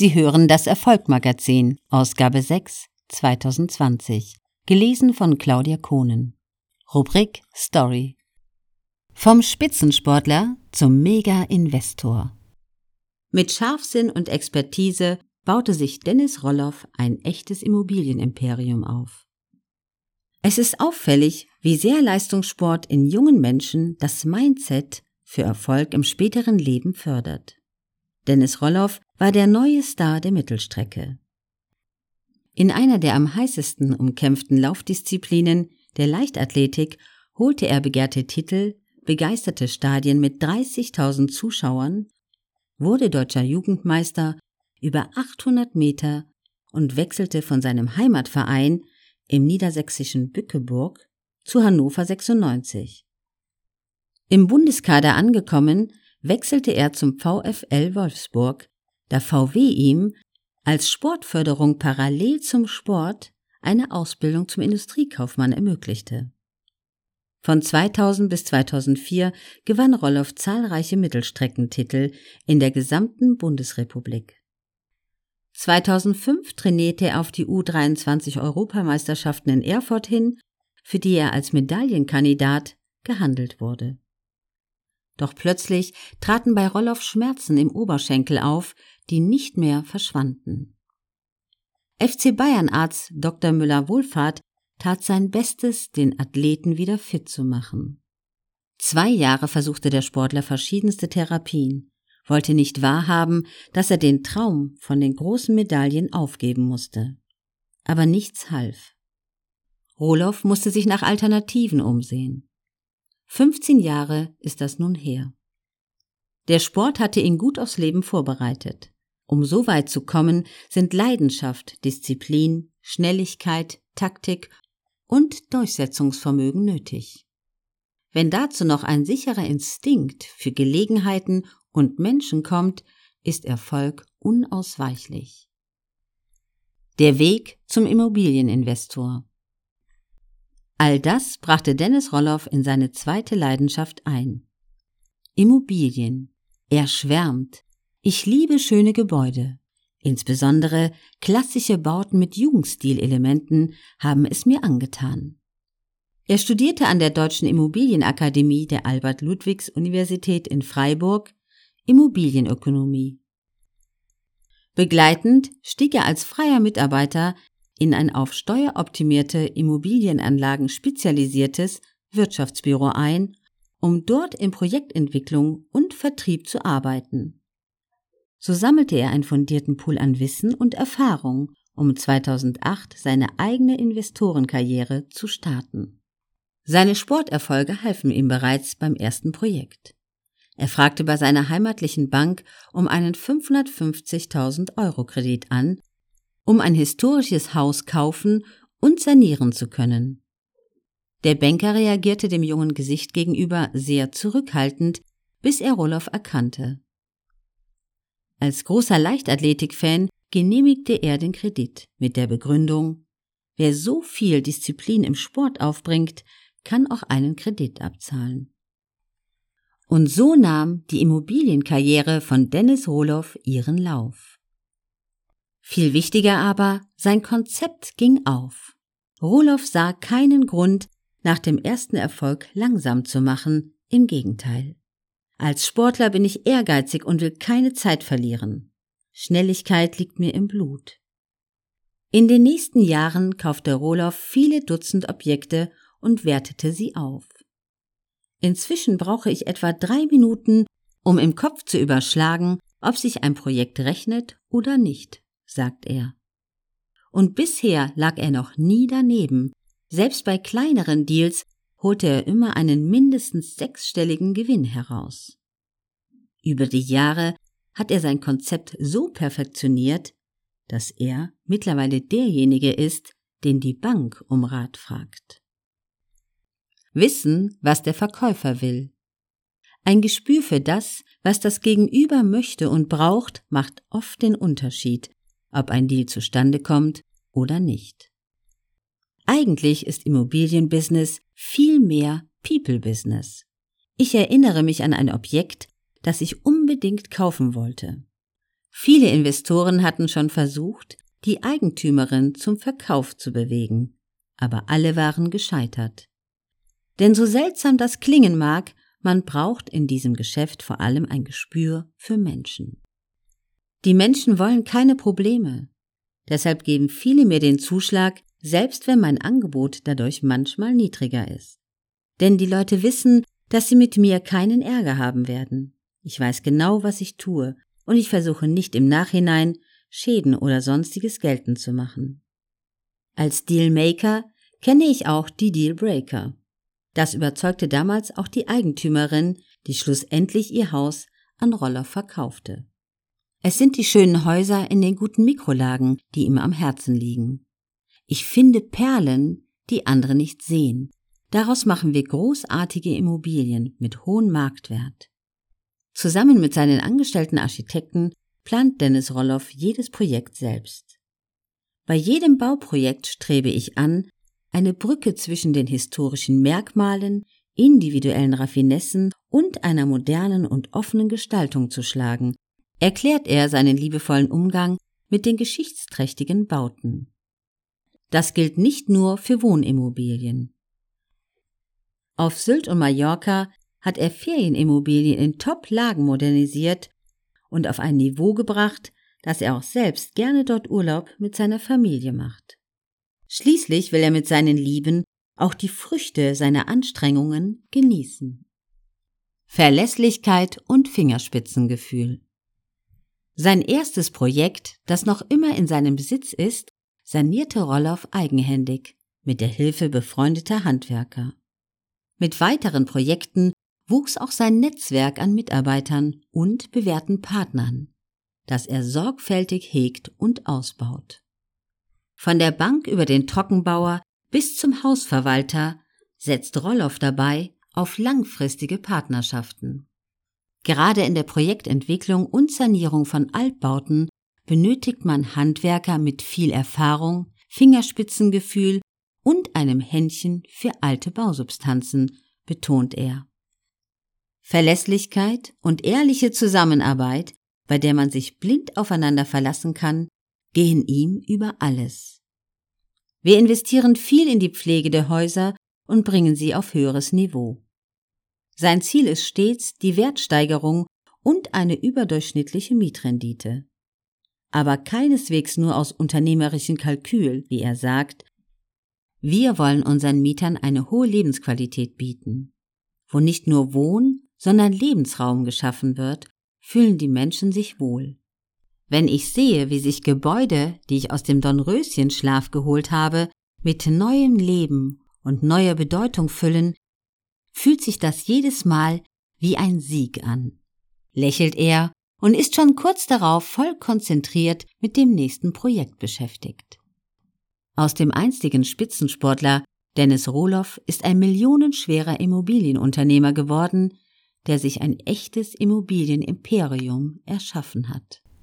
Sie hören das Erfolgmagazin, Ausgabe 6, 2020, gelesen von Claudia Kohnen. Rubrik Story. Vom Spitzensportler zum Mega-Investor. Mit Scharfsinn und Expertise baute sich Dennis Rolloff ein echtes Immobilienimperium auf. Es ist auffällig, wie sehr Leistungssport in jungen Menschen das Mindset für Erfolg im späteren Leben fördert. Dennis Rolloff war der neue Star der Mittelstrecke. In einer der am heißesten umkämpften Laufdisziplinen, der Leichtathletik, holte er begehrte Titel, begeisterte Stadien mit 30.000 Zuschauern, wurde deutscher Jugendmeister über 800 Meter und wechselte von seinem Heimatverein im niedersächsischen Bückeburg zu Hannover 96. Im Bundeskader angekommen, wechselte er zum VfL Wolfsburg, da VW ihm als Sportförderung parallel zum Sport eine Ausbildung zum Industriekaufmann ermöglichte. Von 2000 bis 2004 gewann Rolloff zahlreiche Mittelstreckentitel in der gesamten Bundesrepublik. 2005 trainierte er auf die U23 Europameisterschaften in Erfurt hin, für die er als Medaillenkandidat gehandelt wurde. Doch plötzlich traten bei Rolloff Schmerzen im Oberschenkel auf, die nicht mehr verschwanden. FC Bayern Arzt Dr. Müller-Wohlfahrt tat sein Bestes, den Athleten wieder fit zu machen. Zwei Jahre versuchte der Sportler verschiedenste Therapien, wollte nicht wahrhaben, dass er den Traum von den großen Medaillen aufgeben musste. Aber nichts half. Roloff musste sich nach Alternativen umsehen. 15 Jahre ist das nun her. Der Sport hatte ihn gut aufs Leben vorbereitet. Um so weit zu kommen, sind Leidenschaft, Disziplin, Schnelligkeit, Taktik und Durchsetzungsvermögen nötig. Wenn dazu noch ein sicherer Instinkt für Gelegenheiten und Menschen kommt, ist Erfolg unausweichlich. Der Weg zum Immobilieninvestor. All das brachte Dennis Rolloff in seine zweite Leidenschaft ein. Immobilien. Er schwärmt. Ich liebe schöne Gebäude. Insbesondere klassische Bauten mit Jugendstilelementen haben es mir angetan. Er studierte an der Deutschen Immobilienakademie der Albert-Ludwigs-Universität in Freiburg Immobilienökonomie. Begleitend stieg er als freier Mitarbeiter in ein auf steueroptimierte Immobilienanlagen spezialisiertes Wirtschaftsbüro ein, um dort in Projektentwicklung und Vertrieb zu arbeiten. So sammelte er einen fundierten Pool an Wissen und Erfahrung, um 2008 seine eigene Investorenkarriere zu starten. Seine Sporterfolge halfen ihm bereits beim ersten Projekt. Er fragte bei seiner heimatlichen Bank um einen 550.000 Euro Kredit an, um ein historisches Haus kaufen und sanieren zu können. Der Banker reagierte dem jungen Gesicht gegenüber sehr zurückhaltend, bis er Roloff erkannte. Als großer Leichtathletik-Fan genehmigte er den Kredit mit der Begründung, wer so viel Disziplin im Sport aufbringt, kann auch einen Kredit abzahlen. Und so nahm die Immobilienkarriere von Dennis Roloff ihren Lauf. Viel wichtiger aber, sein Konzept ging auf. Roloff sah keinen Grund, nach dem ersten Erfolg langsam zu machen, im Gegenteil. Als Sportler bin ich ehrgeizig und will keine Zeit verlieren. Schnelligkeit liegt mir im Blut. In den nächsten Jahren kaufte Roloff viele Dutzend Objekte und wertete sie auf. Inzwischen brauche ich etwa drei Minuten, um im Kopf zu überschlagen, ob sich ein Projekt rechnet oder nicht, sagt er. Und bisher lag er noch nie daneben. Selbst bei kleineren Deals holte er immer einen mindestens sechsstelligen Gewinn heraus. Über die Jahre hat er sein Konzept so perfektioniert, dass er mittlerweile derjenige ist, den die Bank um Rat fragt. Wissen, was der Verkäufer will. Ein Gespür für das, was das Gegenüber möchte und braucht, macht oft den Unterschied, ob ein Deal zustande kommt oder nicht. Eigentlich ist Immobilienbusiness viel mehr Viele Investoren hatten schon versucht, die Eigentümerin zum Verkauf zu bewegen, aber alle waren gescheitert. Denn so seltsam das klingen mag, man braucht in diesem Geschäft vor allem ein Gespür für Menschen. Die Menschen wollen keine Probleme. Deshalb geben viele mir den Zuschlag, selbst wenn mein Angebot dadurch manchmal niedriger ist. Denn die Leute wissen, dass sie mit mir keinen Ärger haben werden. Ich weiß genau, was ich tue, und ich versuche nicht im Nachhinein Schäden oder sonstiges geltend zu machen. Als Dealmaker kenne ich auch die Dealbreaker. Das überzeugte damals auch die Eigentümerin, die schlussendlich ihr Haus an Roller verkaufte. Es sind die schönen Häuser in den guten Mikrolagen, die ihm am Herzen liegen. Ich finde Perlen, die andere nicht sehen. Daraus machen wir großartige Immobilien mit hohem Marktwert. Zusammen mit seinen angestellten Architekten plant Dennis Rolloff jedes Projekt selbst. Bei jedem Bauprojekt strebe ich an, eine Brücke zwischen den historischen Merkmalen, individuellen Raffinessen und einer modernen und offenen Gestaltung zu schlagen, erklärt er seinen liebevollen Umgang mit den geschichtsträchtigen Bauten. Das gilt nicht nur für Wohnimmobilien. Auf Sylt und Mallorca hat er Ferienimmobilien in Top-Lagen modernisiert und auf ein Niveau gebracht, dass er auch selbst gerne dort Urlaub mit seiner Familie macht. Schließlich will er mit seinen Lieben auch die Früchte seiner Anstrengungen genießen. Verlässlichkeit und Fingerspitzengefühl. Sein erstes Projekt, das noch immer in seinem Besitz ist, sanierte Rolloff eigenhändig mit der Hilfe befreundeter Handwerker. Mit weiteren Projekten wuchs auch sein Netzwerk an Mitarbeitern und bewährten Partnern, das er sorgfältig hegt und ausbaut. Von der Bank über den Trockenbauer bis zum Hausverwalter setzt Rolloff dabei auf langfristige Partnerschaften. Gerade in der Projektentwicklung und Sanierung von Altbauten benötigt man Handwerker mit viel Erfahrung, Fingerspitzengefühl und einem Händchen für alte Bausubstanzen, betont er. Verlässlichkeit und ehrliche Zusammenarbeit, bei der man sich blind aufeinander verlassen kann, gehen ihm über alles. Wir investieren viel in die Pflege der Häuser und bringen sie auf höheres Niveau. Sein Ziel ist stets die Wertsteigerung und eine überdurchschnittliche Mietrendite. Aber keineswegs nur aus unternehmerischen Kalkül, wie er sagt. Wir wollen unseren Mietern eine hohe Lebensqualität bieten. Wo nicht nur Wohn, sondern Lebensraum geschaffen wird, fühlen die Menschen sich wohl. Wenn ich sehe, wie sich Gebäude, die ich aus dem Dornröschenschlaf geholt habe, mit neuem Leben und neuer Bedeutung füllen, fühlt sich das jedes Mal wie ein Sieg an. Lächelt er und ist schon kurz darauf voll konzentriert mit dem nächsten Projekt beschäftigt. Aus dem einstigen Spitzensportler Dennis Rohloff ist ein millionenschwerer Immobilienunternehmer geworden, der sich ein echtes Immobilienimperium erschaffen hat.